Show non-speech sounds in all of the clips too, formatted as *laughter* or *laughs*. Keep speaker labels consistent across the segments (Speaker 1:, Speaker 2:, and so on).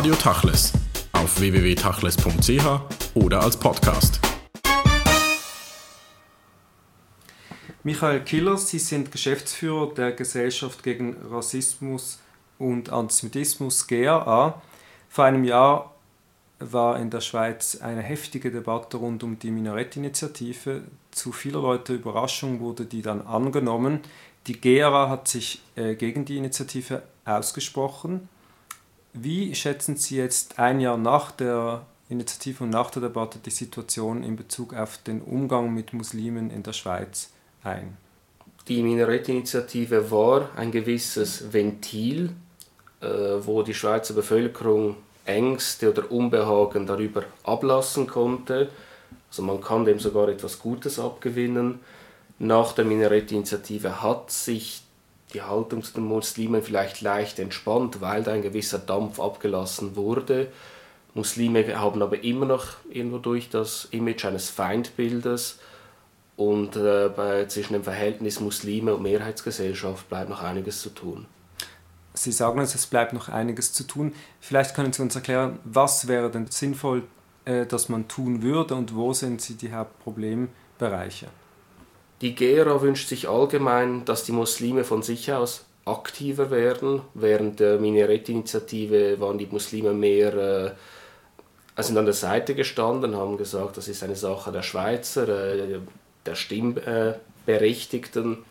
Speaker 1: Radio Tachles auf www.tachles.ch oder als Podcast.
Speaker 2: Michael Killer, Sie sind Geschäftsführer der Gesellschaft gegen Rassismus und Antisemitismus GRA. Vor einem Jahr war in der Schweiz eine heftige Debatte rund um die Minarett-Initiative. Zu vieler Leute Überraschung wurde die dann angenommen. Die GRA hat sich äh, gegen die Initiative ausgesprochen. Wie schätzen Sie jetzt ein Jahr nach der Initiative und nach der Debatte die Situation in Bezug auf den Umgang mit Muslimen in der Schweiz ein?
Speaker 3: Die Minarett-Initiative war ein gewisses Ventil, äh, wo die Schweizer Bevölkerung Ängste oder Unbehagen darüber ablassen konnte. Also man kann dem sogar etwas Gutes abgewinnen. Nach der Minarett-Initiative hat sich die Haltung zu den Muslimen vielleicht leicht entspannt, weil da ein gewisser Dampf abgelassen wurde. Muslime haben aber immer noch irgendwo durch das Image eines Feindbildes und äh, bei, zwischen dem Verhältnis Muslime und Mehrheitsgesellschaft bleibt noch einiges zu tun.
Speaker 2: Sie sagen es, es bleibt noch einiges zu tun. Vielleicht können Sie uns erklären, was wäre denn sinnvoll, äh, dass man tun würde und wo sind Sie die Hauptproblembereiche?
Speaker 3: Die GERA wünscht sich allgemein, dass die Muslime von sich aus aktiver werden. Während der Minarett-Initiative waren die Muslime mehr äh, sind an der Seite gestanden, haben gesagt, das ist eine Sache der Schweizer, äh, der Stimmberechtigten.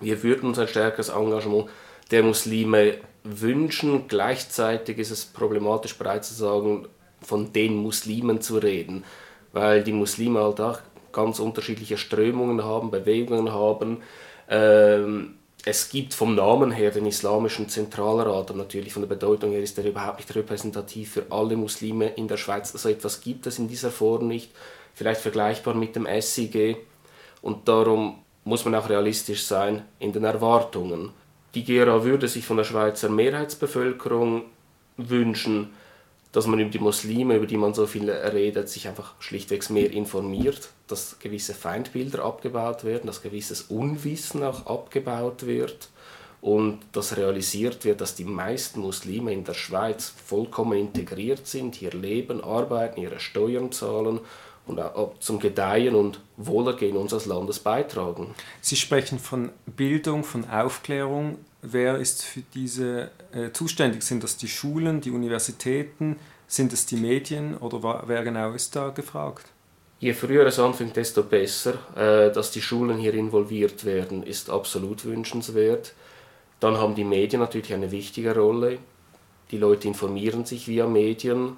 Speaker 3: Wir würden uns ein stärkeres Engagement der Muslime wünschen. Gleichzeitig ist es problematisch, bereits zu sagen, von den Muslimen zu reden, weil die Muslime halt auch ganz unterschiedliche Strömungen haben, Bewegungen haben. Ähm, es gibt vom Namen her den Islamischen Zentralrat und natürlich von der Bedeutung her ist er überhaupt nicht repräsentativ für alle Muslime in der Schweiz. So etwas gibt es in dieser Form nicht. Vielleicht vergleichbar mit dem SIG. Und darum muss man auch realistisch sein in den Erwartungen. Die GERA würde sich von der Schweizer Mehrheitsbevölkerung wünschen, dass man über die Muslime, über die man so viel redet, sich einfach schlichtweg mehr informiert, dass gewisse Feindbilder abgebaut werden, dass gewisses Unwissen auch abgebaut wird und dass realisiert wird, dass die meisten Muslime in der Schweiz vollkommen integriert sind, hier leben, arbeiten, ihre Steuern zahlen und auch zum Gedeihen und Wohlergehen unseres Landes beitragen.
Speaker 2: Sie sprechen von Bildung, von Aufklärung. Wer ist für diese äh, zuständig? Sind das die Schulen, die Universitäten? Sind es die Medien oder wer genau ist da gefragt?
Speaker 3: Je früher es anfängt, desto besser. Äh, dass die Schulen hier involviert werden, ist absolut wünschenswert. Dann haben die Medien natürlich eine wichtige Rolle. Die Leute informieren sich via Medien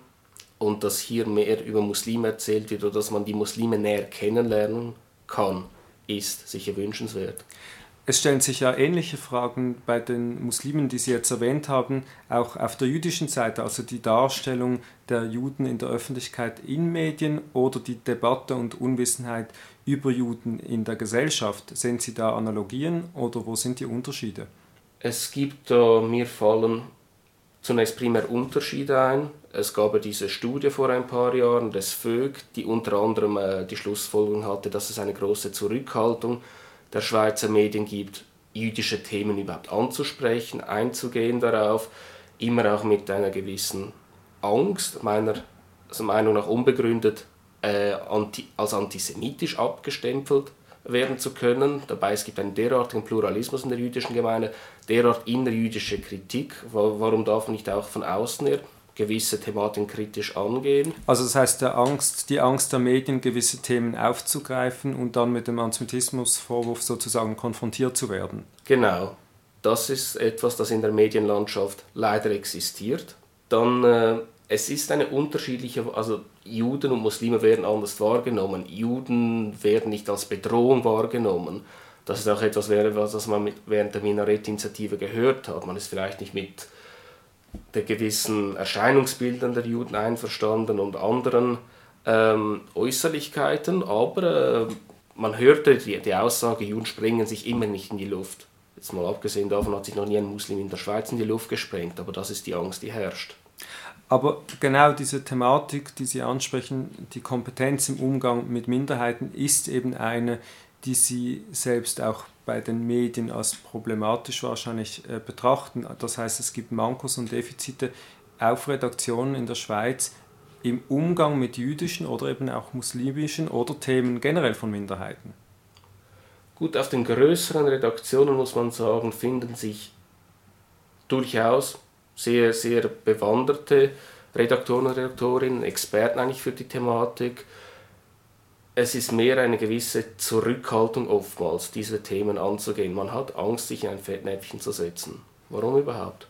Speaker 3: und dass hier mehr über Muslime erzählt wird oder dass man die Muslime näher kennenlernen kann, ist sicher wünschenswert.
Speaker 2: Es stellen sich ja ähnliche Fragen bei den Muslimen, die Sie jetzt erwähnt haben, auch auf der jüdischen Seite, also die Darstellung der Juden in der Öffentlichkeit in Medien oder die Debatte und Unwissenheit über Juden in der Gesellschaft. Sehen Sie da Analogien oder wo sind die Unterschiede?
Speaker 3: Es gibt da, mir fallen zunächst primär Unterschiede ein. Es gab diese Studie vor ein paar Jahren des VÖG, die unter anderem äh, die Schlussfolgerung hatte, dass es eine große Zurückhaltung der Schweizer Medien gibt, jüdische Themen überhaupt anzusprechen, einzugehen darauf, immer auch mit einer gewissen Angst, meiner also Meinung nach unbegründet, äh, als antisemitisch abgestempelt werden zu können. Dabei es gibt einen derartigen Pluralismus in der jüdischen Gemeinde, derart innerjüdische Kritik. Warum darf man nicht auch von außen her gewisse Thematiken kritisch angehen.
Speaker 2: Also das heißt, der Angst, die Angst der Medien, gewisse Themen aufzugreifen und dann mit dem Antisemitismusvorwurf sozusagen konfrontiert zu werden.
Speaker 3: Genau. Das ist etwas, das in der Medienlandschaft leider existiert. Dann, äh, es ist eine unterschiedliche, also Juden und Muslime werden anders wahrgenommen. Juden werden nicht als Bedrohung wahrgenommen. Das ist auch etwas, was man während der Minarett-Initiative gehört hat. Man ist vielleicht nicht mit der gewissen Erscheinungsbildern der Juden einverstanden und anderen ähm, Äußerlichkeiten, aber äh, man hörte die, die Aussage, Juden sprengen sich immer nicht in die Luft. Jetzt mal abgesehen davon hat sich noch nie ein Muslim in der Schweiz in die Luft gesprengt, aber das ist die Angst, die herrscht.
Speaker 2: Aber genau diese Thematik, die Sie ansprechen, die Kompetenz im Umgang mit Minderheiten, ist eben eine, die Sie selbst auch bei den Medien als problematisch wahrscheinlich äh, betrachten. Das heißt, es gibt Mankos und Defizite auf Redaktionen in der Schweiz im Umgang mit jüdischen oder eben auch muslimischen oder Themen generell von Minderheiten?
Speaker 3: Gut, auf den größeren Redaktionen muss man sagen, finden sich durchaus sehr, sehr bewanderte Redaktoren und Redaktorinnen, Experten eigentlich für die Thematik. Es ist mehr eine gewisse Zurückhaltung oftmals, diese Themen anzugehen. Man hat Angst, sich in ein Fettnäpfchen zu setzen. Warum überhaupt?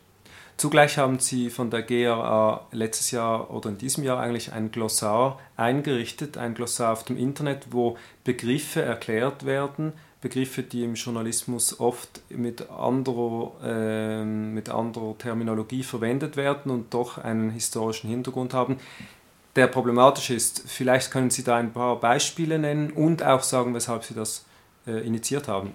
Speaker 2: Zugleich haben Sie von der GRA letztes Jahr oder in diesem Jahr eigentlich ein Glossar eingerichtet, ein Glossar auf dem Internet, wo Begriffe erklärt werden, Begriffe, die im Journalismus oft mit anderer, äh, mit anderer Terminologie verwendet werden und doch einen historischen Hintergrund haben, der problematisch ist. Vielleicht können Sie da ein paar Beispiele nennen und auch sagen, weshalb Sie das äh, initiiert haben.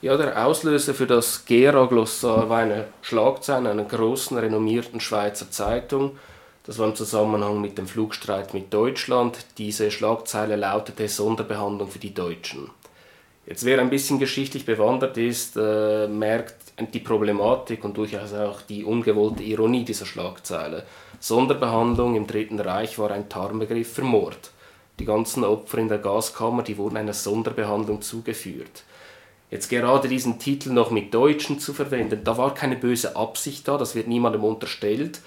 Speaker 3: Ja, der Auslöser für das Gera-Glossar war eine Schlagzeile einer großen, renommierten Schweizer Zeitung. Das war im Zusammenhang mit dem Flugstreit mit Deutschland. Diese Schlagzeile lautete Sonderbehandlung für die Deutschen. Jetzt wer ein bisschen geschichtlich bewandert ist, äh, merkt die Problematik und durchaus auch die ungewollte Ironie dieser Schlagzeile. Sonderbehandlung im Dritten Reich war ein Tarnbegriff für Mord. Die ganzen Opfer in der Gaskammer, die wurden einer Sonderbehandlung zugeführt. Jetzt gerade diesen Titel noch mit Deutschen zu verwenden, da war keine böse Absicht da, das wird niemandem unterstellt.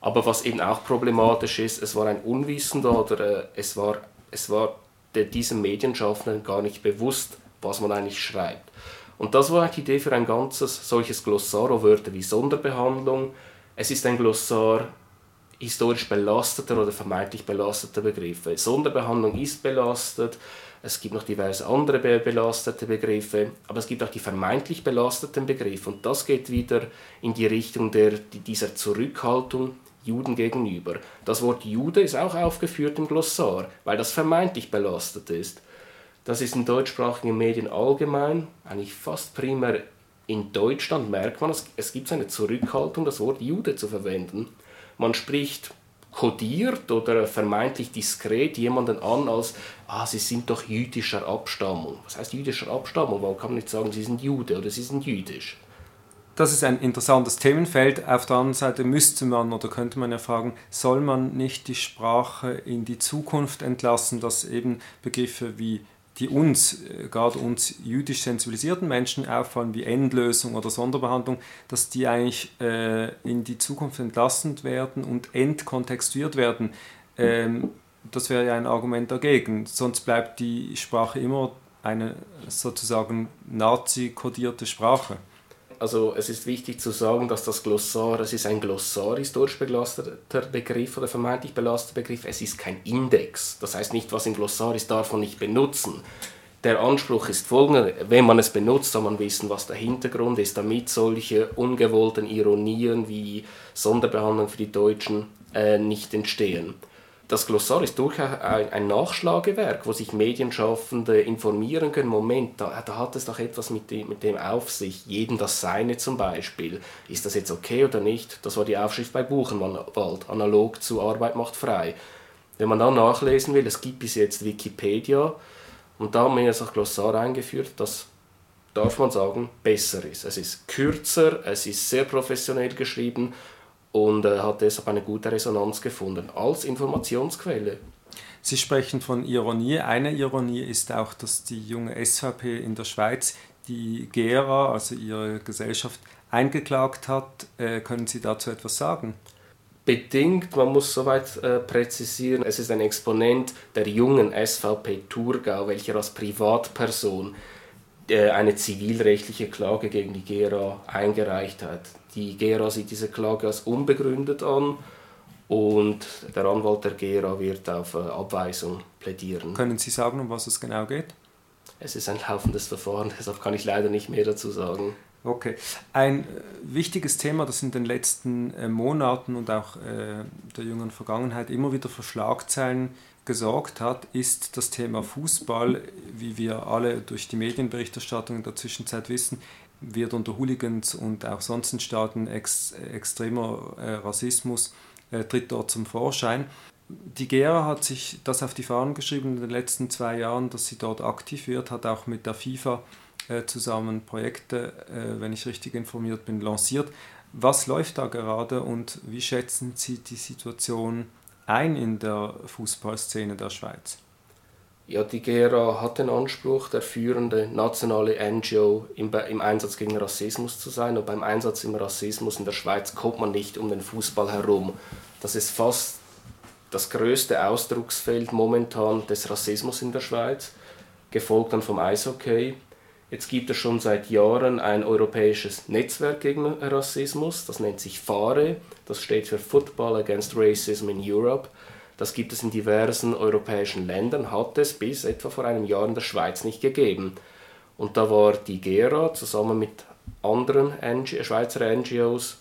Speaker 3: Aber was eben auch problematisch ist, es war ein Unwissender oder äh, es war, es war der, diesem Medienschaffenden gar nicht bewusst, was man eigentlich schreibt. Und das war die Idee für ein ganzes solches Glossar, Wörter wie Sonderbehandlung. Es ist ein Glossar historisch belasteter oder vermeintlich belasteter Begriffe. Sonderbehandlung ist belastet, es gibt noch diverse andere belastete Begriffe, aber es gibt auch die vermeintlich belasteten Begriffe und das geht wieder in die Richtung der, dieser Zurückhaltung Juden gegenüber. Das Wort Jude ist auch aufgeführt im Glossar, weil das vermeintlich belastet ist. Das ist in deutschsprachigen Medien allgemein, eigentlich fast primär in Deutschland merkt man, es gibt eine Zurückhaltung, das Wort Jude zu verwenden. Man spricht kodiert oder vermeintlich diskret jemanden an als, ah, sie sind doch jüdischer Abstammung. Was heißt jüdischer Abstammung? Warum kann man nicht sagen, sie sind Jude oder sie sind jüdisch?
Speaker 2: Das ist ein interessantes Themenfeld. Auf der anderen Seite müsste man oder könnte man ja fragen, soll man nicht die Sprache in die Zukunft entlassen, dass eben Begriffe wie die uns, äh, gerade uns jüdisch sensibilisierten Menschen auffallen, wie Endlösung oder Sonderbehandlung, dass die eigentlich äh, in die Zukunft entlassend werden und entkontextuiert werden. Ähm, das wäre ja ein Argument dagegen. Sonst bleibt die Sprache immer eine sozusagen nazi-kodierte Sprache
Speaker 3: also es ist wichtig zu sagen, dass das Glossar, es ist ein Glossar historisch belasteter Begriff oder vermeintlich belasteter Begriff, es ist kein Index. Das heißt nicht, was im Glossar ist, darf man nicht benutzen. Der Anspruch ist folgender, wenn man es benutzt, soll man wissen, was der Hintergrund ist, damit solche ungewollten Ironien wie Sonderbehandlung für die Deutschen äh, nicht entstehen das Glossar ist durchaus ein Nachschlagewerk, wo sich Medienschaffende informieren können. Moment, da, da hat es doch etwas mit dem, mit dem auf sich. Jedem das Seine zum Beispiel. Ist das jetzt okay oder nicht? Das war die Aufschrift bei Buchenwald, analog zu Arbeit macht frei. Wenn man dann nachlesen will, es gibt bis jetzt Wikipedia und da haben wir das Glossar eingeführt, das darf man sagen, besser ist. Es ist kürzer, es ist sehr professionell geschrieben und äh, hat deshalb eine gute Resonanz gefunden als Informationsquelle.
Speaker 2: Sie sprechen von Ironie. Eine Ironie ist auch, dass die junge SVP in der Schweiz die GERA, also ihre Gesellschaft, eingeklagt hat. Äh, können Sie dazu etwas sagen?
Speaker 3: Bedingt, man muss soweit äh, präzisieren, es ist ein Exponent der jungen SVP Thurgau, welcher als Privatperson äh, eine zivilrechtliche Klage gegen die GERA eingereicht hat. Die GERA sieht diese Klage als unbegründet an und der Anwalt der GERA wird auf äh, Abweisung plädieren.
Speaker 2: Können Sie sagen, um was es genau geht?
Speaker 3: Es ist ein laufendes Verfahren, *laughs* deshalb kann ich leider nicht mehr dazu sagen.
Speaker 2: Okay. Ein äh, wichtiges Thema, das in den letzten Monaten und auch der jüngeren Vergangenheit immer wieder für Schlagzeilen gesorgt hat, ist das Thema Fußball. Wie wir alle durch die Medienberichterstattung in der Zwischenzeit wissen, wird unter Hooligans und auch sonstigen Staaten ex, extremer äh, Rassismus äh, tritt dort zum Vorschein. Die GERA hat sich das auf die Fahnen geschrieben in den letzten zwei Jahren, dass sie dort aktiv wird, hat auch mit der FIFA äh, zusammen Projekte, äh, wenn ich richtig informiert bin, lanciert. Was läuft da gerade und wie schätzen Sie die Situation ein in der Fußballszene der Schweiz?
Speaker 3: Ja, die GERA hat den Anspruch, der führende nationale NGO im, im, Einsatz gegen Rassismus zu sein. Und beim Einsatz im Rassismus in der Schweiz kommt man nicht um den Fußball herum. Das ist fast das größte Ausdrucksfeld momentan des Rassismus in der Schweiz, gefolgt dann vom Eishockey. Jetzt gibt es schon seit Jahren ein europäisches Netzwerk gegen Rassismus, das nennt sich FARE, das steht für Football Against Racism in Europe. Das gibt es in diversen europäischen Ländern, hat es bis etwa vor einem Jahr in der Schweiz nicht gegeben. Und da war die GERA zusammen mit anderen NG Schweizer NGOs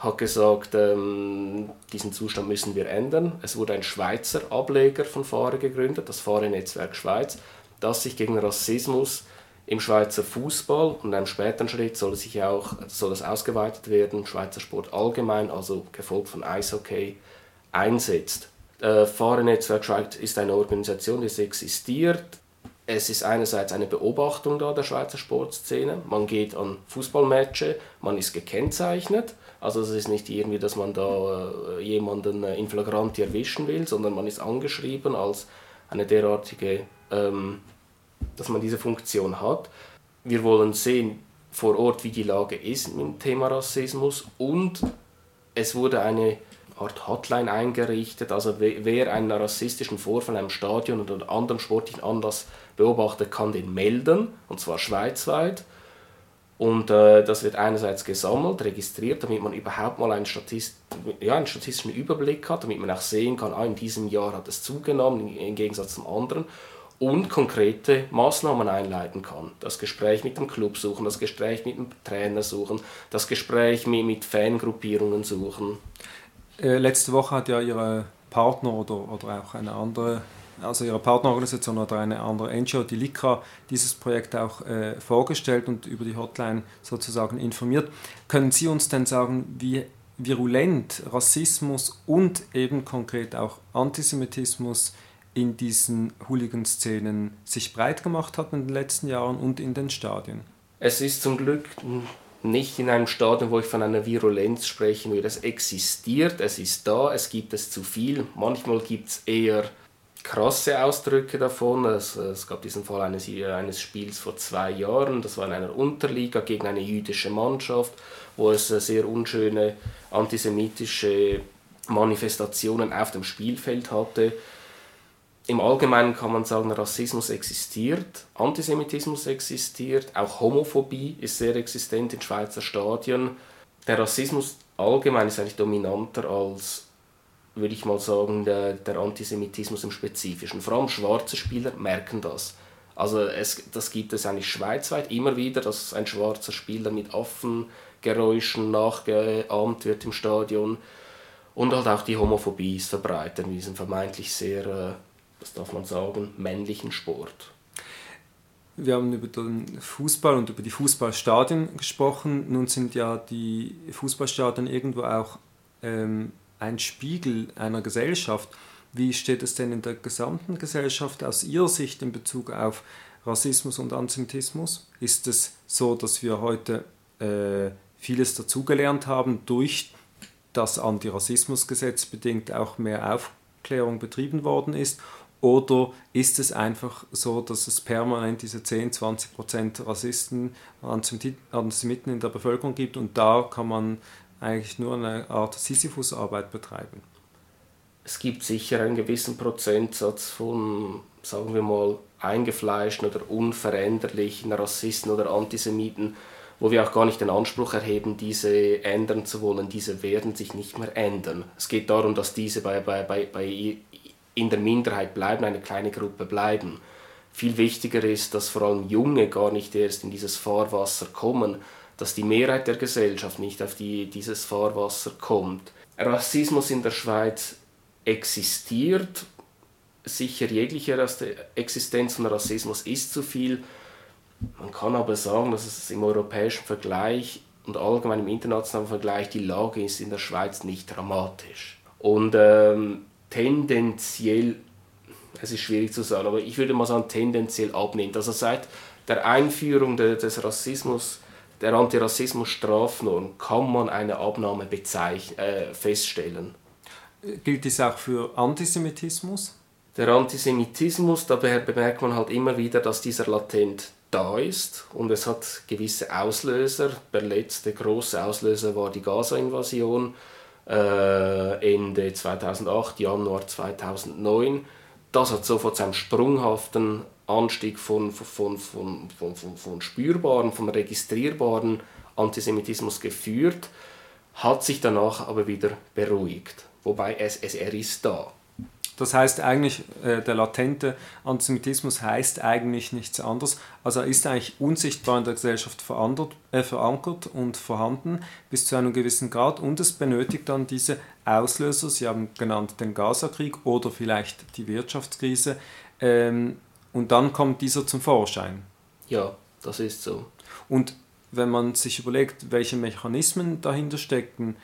Speaker 3: hat gesagt, ähm, diesen Zustand müssen wir ändern. Es wurde ein Schweizer Ableger von FARE gegründet, das FARE-Netzwerk Schweiz, das sich gegen Rassismus im Schweizer Fußball und in einem späteren Schritt soll, sich auch, soll das ausgeweitet werden, Schweizer Sport allgemein, also gefolgt von Eishockey, einsetzt. Äh, Fahrennetzwerk Schweiz ist eine Organisation, die existiert. Es ist einerseits eine Beobachtung da der Schweizer Sportszene. Man geht an Fußballmatches, man ist gekennzeichnet. Also es ist nicht irgendwie, dass man da äh, jemanden äh, in flagranti erwischen will, sondern man ist angeschrieben als eine derartige, ähm, dass man diese Funktion hat. Wir wollen sehen vor Ort, wie die Lage ist mit dem Thema Rassismus und es wurde eine Art Hotline eingerichtet. Also wer einen rassistischen Vorfall einem Stadion oder einem anderen sportlichen Anlass beobachtet, kann den melden, und zwar schweizweit. Und äh, das wird einerseits gesammelt, registriert, damit man überhaupt mal einen, Statist ja, einen statistischen Überblick hat, damit man auch sehen kann, ah, in diesem Jahr hat es zugenommen, im Gegensatz zum anderen. Und konkrete Maßnahmen einleiten kann. Das Gespräch mit dem Club suchen, das Gespräch mit dem Trainer suchen, das Gespräch mit, mit Fangruppierungen suchen.
Speaker 2: Äh, letzte Woche hat ja Ihre Partner oder, oder auch eine andere, also Ihre Partnerorganisation oder eine andere NGO, die LICRA, dieses Projekt auch äh, vorgestellt und über die Hotline sozusagen informiert. Können Sie uns denn sagen, wie virulent Rassismus und eben konkret auch Antisemitismus in diesen Hooligan-Szenen sich breit gemacht hat in den letzten Jahren und in den Stadien?
Speaker 3: Es ist zum Glück nicht in einem Stadium, wo ich von einer Virulenz sprechen würde. Es existiert, es ist da, es gibt es zu viel. Manchmal gibt es eher krasse Ausdrücke davon. Es, es, gab diesen Fall eines, eines Spiels vor zwei Jahren, das war in einer Unterliga gegen eine jüdische Mannschaft, wo es sehr unschöne antisemitische Manifestationen auf dem Spielfeld hatte im Allgemeinen kann man sagen, Rassismus existiert, Antisemitismus existiert, auch Homophobie ist sehr existent in Schweizer Stadien. Der Rassismus allgemein ist eigentlich dominanter als, würde ich mal sagen, der, der Antisemitismus im Spezifischen. Vor allem schwarze Spieler merken das. Also es, das gibt es eigentlich schweizweit immer wieder, dass ein schwarzer Spieler mit Affengeräuschen nachgeahmt wird im Stadion. Und halt auch die Homophobie ist verbreitet in diesem vermeintlich sehr das darf man sagen, männlichen Sport.
Speaker 2: Wir haben über den Fußball und über die Fußballstadien gesprochen. Nun sind ja die Fußballstadien irgendwo auch ähm, ein Spiegel einer Gesellschaft. Wie steht es denn in der gesamten Gesellschaft aus Ihrer Sicht in Bezug auf Rassismus und Antisemitismus? Ist es so, dass wir heute äh, vieles dazugelernt haben durch das Antirassismusgesetz bedingt auch mehr Aufklärung betrieben worden ist? Oder ist es einfach so, dass es permanent diese 10, 20 Prozent Rassisten, Antisemiten in der Bevölkerung gibt und da kann man eigentlich nur eine Art Sisyphus-Arbeit betreiben?
Speaker 3: Es gibt sicher einen gewissen Prozentsatz von, sagen wir mal, eingefleischten oder unveränderlichen Rassisten oder Antisemiten, wo wir auch gar nicht den Anspruch erheben, diese ändern zu wollen. Diese werden sich nicht mehr ändern. Es geht darum, dass diese bei, bei, bei, bei in der Minderheit bleiben, eine kleine Gruppe bleiben. Viel wichtiger ist, dass vor allem Junge gar nicht erst in dieses Fahrwasser kommen, dass die Mehrheit der Gesellschaft nicht auf die, dieses Fahrwasser kommt. Rassismus in der Schweiz existiert, sicher jegliche Existenz von Rassismus ist zu viel. Man kann aber sagen, dass es im europäischen Vergleich und allgemein im internationalen Vergleich die Lage ist in der Schweiz nicht dramatisch. Und ähm, tendenziell, es ist schwierig zu sagen, aber ich würde mal sagen, tendenziell abnimmt. Also seit der Einführung de, des Rassismus der Antirassismus-Strafnorm kann man eine Abnahme äh, feststellen.
Speaker 2: Gilt dies auch für Antisemitismus?
Speaker 3: Der Antisemitismus, da bemerkt man halt immer wieder, dass dieser latent da ist und es hat gewisse Auslöser. Der letzte große Auslöser war die Gaza-Invasion äh, Ende 2008, Januar 2009. Das hat sofort zu einem sprunghaften Anstieg von, von, von, von, von, von spürbaren, von registrierbaren Antisemitismus geführt, hat sich danach aber wieder beruhigt. Wobei es, es er ist da.
Speaker 2: Das heißt eigentlich, äh, der latente Antisemitismus heißt eigentlich nichts anderes. Also er ist eigentlich unsichtbar in der Gesellschaft äh, verankert und vorhanden bis zu einem gewissen Grad und es benötigt dann diese Auslöser, Sie haben genannt den Gaza-Krieg oder vielleicht die Wirtschaftskrise ähm, und dann kommt dieser zum Vorschein.
Speaker 3: Ja, das ist so.
Speaker 2: Und wenn man sich überlegt, welche Mechanismen dahinter stecken,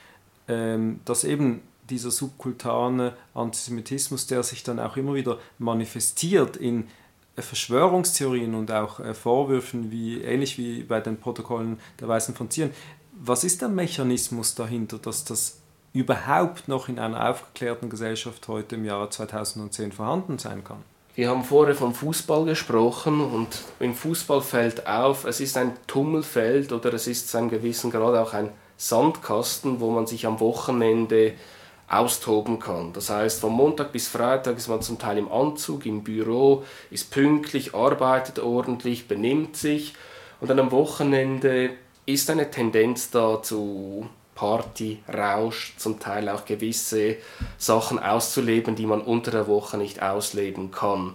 Speaker 2: ähm, dass eben dieser subkultane Antisemitismus, der sich dann auch immer wieder manifestiert in Verschwörungstheorien und auch äh, Vorwürfen, wie, ähnlich wie bei den Protokollen der Weißen von Zion. Was ist der Mechanismus dahinter, dass das überhaupt noch in einer aufgeklärten Gesellschaft heute im Jahre 2010 vorhanden sein kann?
Speaker 3: Wir haben vorher vom Fußball gesprochen und im Fußball fällt auf, es ist ein Tummelfeld oder es ist zu einem gewissen Grad auch ein Sandkasten, wo man sich am Wochenende austoben kann. Das heißt, von Montag bis Freitag ist man zum Teil im Anzug, im Büro, ist pünktlich, arbeitet ordentlich, benimmt sich und dann am Wochenende ist eine Tendenz da zu Party, Rausch, zum Teil auch gewisse Sachen auszuleben, die man unter der Woche nicht ausleben kann.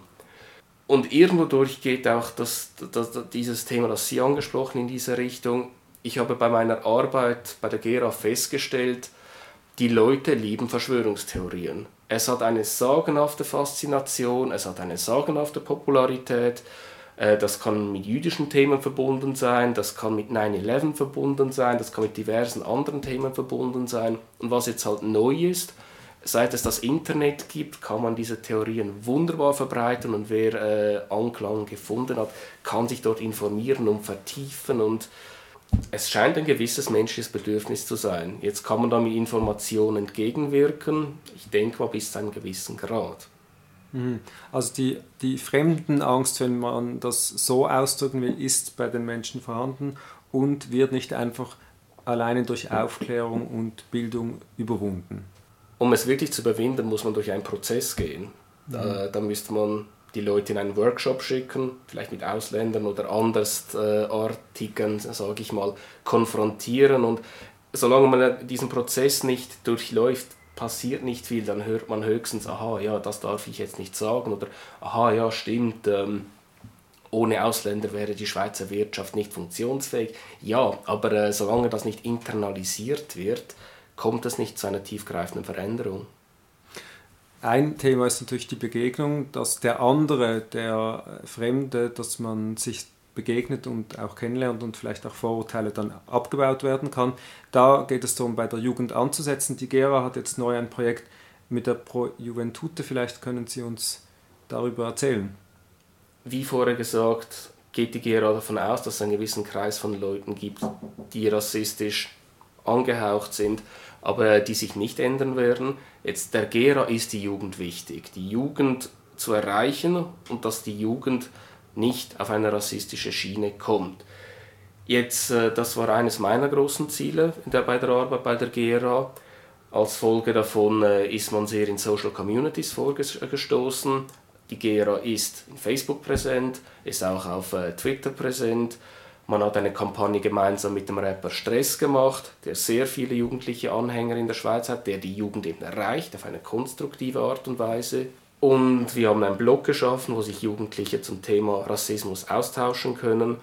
Speaker 3: Und irgendwo durch geht auch das, das, dieses Thema, das Sie angesprochen in diese Richtung. Ich habe bei meiner Arbeit bei der GERA festgestellt, die Leute lieben Verschwörungstheorien. Es hat eine sagenhafte Faszination, es hat eine sagenhafte Popularität. Äh, das kann mit jüdischen Themen verbunden sein, das kann mit 9-11 verbunden sein, das kann mit diversen anderen Themen verbunden sein. Und was jetzt halt neu ist, seit es das Internet gibt, kann man diese Theorien wunderbar verbreiten und wer äh, Anklang gefunden hat, kann sich dort informieren und vertiefen und es scheint ein gewisses menschliches Bedürfnis zu sein. Jetzt kann man da mit Informationen entgegenwirken, ich denke mal bis zu einem gewissen Grad.
Speaker 2: Mhm. Also die, die Fremdenangst, wenn man das so ausdrücken will, ist bei den Menschen vorhanden und wird nicht einfach alleine durch Aufklärung und Bildung überwunden.
Speaker 3: Um es wirklich zu überwinden, muss man durch einen Prozess gehen. Da, mhm. da müsste man die Leute in einen Workshop schicken, vielleicht mit Ausländern oder andersartigen, sage ich mal, konfrontieren. Und solange man diesen Prozess nicht durchläuft, passiert nicht viel, dann hört man höchstens, aha, ja, das darf ich jetzt nicht sagen oder aha, ja, stimmt, ähm, ohne Ausländer wäre die Schweizer Wirtschaft nicht funktionsfähig. Ja, aber äh, solange das nicht internalisiert wird, kommt es nicht zu einer tiefgreifenden Veränderung.
Speaker 2: Ein Thema ist natürlich die Begegnung, dass der andere, der Fremde, dass man sich begegnet und auch kennenlernt und vielleicht auch Vorurteile dann abgebaut werden kann. Da geht es darum, bei der Jugend anzusetzen. Die Gera hat jetzt neu ein Projekt mit der Pro Juventute. Vielleicht können Sie uns darüber erzählen.
Speaker 3: Wie vorher gesagt, geht die Gera davon aus, dass es einen gewissen Kreis von Leuten gibt, die rassistisch angehaucht sind aber die sich nicht ändern werden. Jetzt der Gera ist die Jugend wichtig, die Jugend zu erreichen und dass die Jugend nicht auf eine rassistische Schiene kommt. Jetzt, äh, das war eines meiner großen Ziele bei der Arbeit bei der Gera. Als Folge davon äh, ist man sehr in Social Communities vorgestoßen. Die Gera ist in Facebook präsent, ist auch auf äh, Twitter präsent, man hat eine Kampagne gemeinsam mit dem Rapper Stress gemacht, der sehr viele jugendliche Anhänger in der Schweiz hat, der die Jugend eben erreicht auf eine konstruktive Art und Weise. Und wir haben einen Blog geschaffen, wo sich Jugendliche zum Thema Rassismus austauschen können.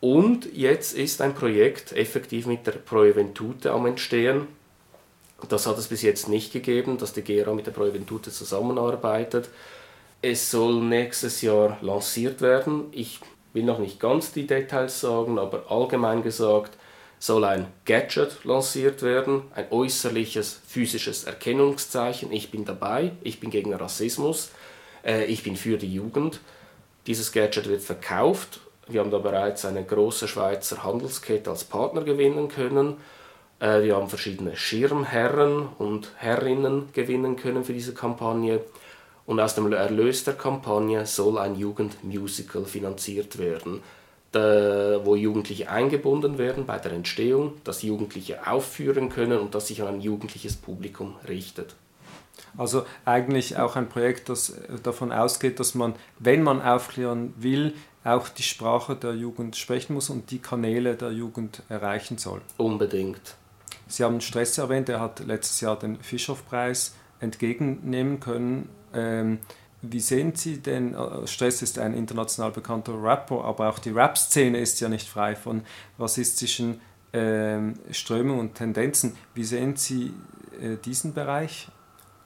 Speaker 3: Und jetzt ist ein Projekt effektiv mit der Proeventute am Entstehen. Das hat es bis jetzt nicht gegeben, dass die GERA mit der Proeventute zusammenarbeitet. Es soll nächstes Jahr lanciert werden. Ich will noch nicht ganz die Details sagen, aber allgemein gesagt soll ein Gadget lanciert werden, ein äußerliches physisches Erkennungszeichen. Ich bin dabei, ich bin gegen Rassismus, äh, ich bin für die Jugend. Dieses Gadget wird verkauft Wir haben da bereits eine große Schweizer Handelskette als Partner gewinnen können. Äh, wir haben verschiedene Schirmherren und Herrinnen gewinnen können für diese Kampagne. Und aus dem Erlös der Kampagne soll ein Jugendmusical finanziert werden, wo Jugendliche eingebunden werden bei der Entstehung, dass Jugendliche aufführen können und das sich an ein jugendliches Publikum richtet.
Speaker 2: Also eigentlich auch ein Projekt, das davon ausgeht, dass man, wenn man aufklären will, auch die Sprache der Jugend sprechen muss und die Kanäle der Jugend erreichen soll.
Speaker 3: Unbedingt.
Speaker 2: Sie haben Stress erwähnt, er hat letztes Jahr den Fischow-Preis entgegennehmen können. Ähm, wie sehen Sie denn, äh, Stress ist ein international bekannter Rapper, aber auch die Rap-Szene ist ja nicht frei von rassistischen ähm, Strömungen und Tendenzen. Wie sehen Sie äh, diesen Bereich?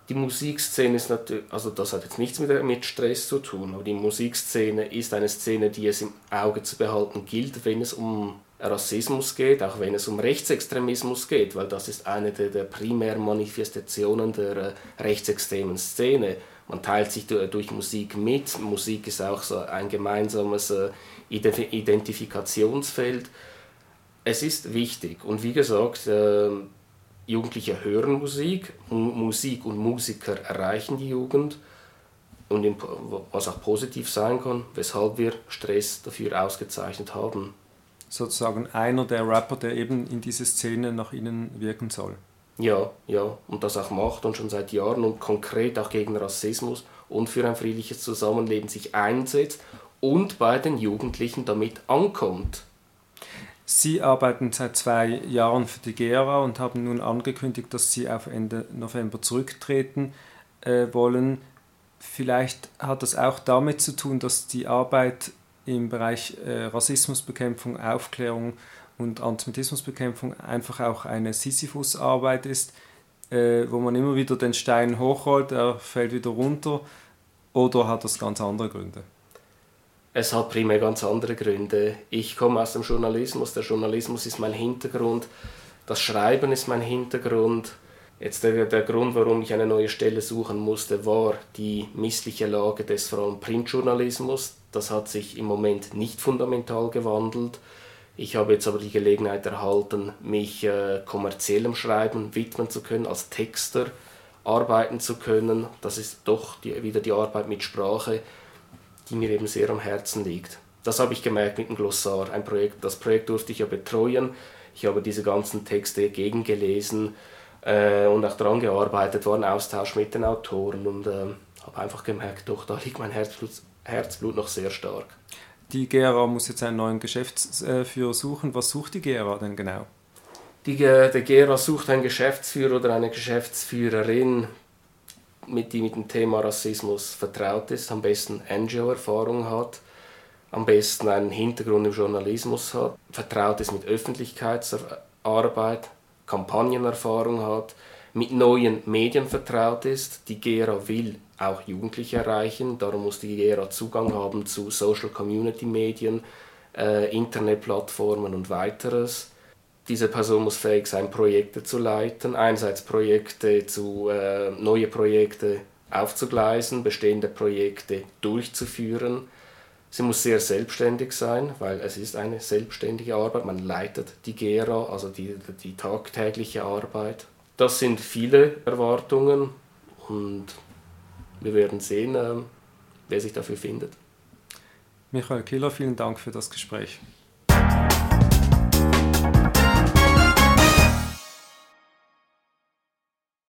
Speaker 3: Die Musikszene ist natürlich, also das hat jetzt nichts mit, mit Stress zu tun, aber die Musikszene ist eine Szene, die es im Auge zu behalten gilt, wenn es um Rassismus geht, auch wenn es um Rechtsextremismus geht, weil das ist eine der, der primären Manifestationen der äh, rechtsextremen Szene. Man teilt sich durch Musik mit. Musik ist auch so ein gemeinsames äh, Identifikationsfeld. Es ist wichtig und wie gesagt, äh, Jugendliche hören Musik, Musik und Musiker erreichen die Jugend und was auch positiv sein kann, weshalb wir Stress dafür ausgezeichnet haben
Speaker 2: sozusagen einer der Rapper, der eben in diese Szene nach innen wirken soll.
Speaker 3: Ja, ja, und das auch macht und schon seit Jahren und konkret auch gegen Rassismus und für ein friedliches Zusammenleben sich einsetzt und bei den Jugendlichen damit ankommt.
Speaker 2: Sie arbeiten seit zwei Jahren für die GERA und haben nun angekündigt, dass Sie auf Ende November zurücktreten äh, wollen. Vielleicht hat das auch damit zu tun, dass die Arbeit im Bereich äh, Rassismusbekämpfung, Aufklärung und Antisemitismusbekämpfung einfach auch eine Sisyphus-Arbeit ist, äh, wo man immer wieder den Stein hochrollt, er fällt wieder runter, oder hat das ganz andere Gründe?
Speaker 3: Es hat primär ganz andere Gründe. Ich komme aus dem Journalismus, der Journalismus ist mein Hintergrund, das Schreiben ist mein Hintergrund. Jetzt der, der Grund, warum ich eine neue Stelle suchen musste, war die missliche Lage des vor allem Printjournalismus. Das hat sich im Moment nicht fundamental gewandelt. Ich habe jetzt aber die Gelegenheit erhalten, mich äh, kommerziellem Schreiben widmen zu können, als Texter arbeiten zu können. Das ist doch die, wieder die Arbeit mit Sprache, die mir eben sehr am Herzen liegt. Das habe ich gemerkt mit dem Glossar. Ein Projekt, das Projekt durfte ich ja betreuen. Ich habe diese ganzen Texte gegengelesen äh, und auch daran gearbeitet, war ein Austausch mit den Autoren und äh, habe einfach gemerkt, doch, da liegt mein Herzblut, Herzblut noch sehr stark.
Speaker 2: Die GERA muss jetzt einen neuen Geschäftsführer suchen. Was sucht die GERA denn genau?
Speaker 3: Die, der GERA sucht einen Geschäftsführer oder eine Geschäftsführerin, mit, die mit dem Thema Rassismus vertraut ist, am besten NGO-Erfahrung hat, am besten einen Hintergrund im Journalismus hat, vertraut ist mit Öffentlichkeitsarbeit, Kampagnenerfahrung hat, mit neuen Medien vertraut ist. Die GERA will auch Jugendliche erreichen, darum muss die GERA Zugang haben zu Social Community Medien, äh, Internetplattformen und weiteres. Diese Person muss fähig sein, Projekte zu leiten, einerseits Projekte zu äh, neue Projekte aufzugleisen, bestehende Projekte durchzuführen Sie muss sehr selbstständig sein, weil es ist eine selbstständige Arbeit. Man leitet die Gera, also die, die tagtägliche Arbeit. Das sind viele Erwartungen und wir werden sehen, ähm, wer sich dafür findet.
Speaker 2: Michael Killer, vielen Dank für das Gespräch.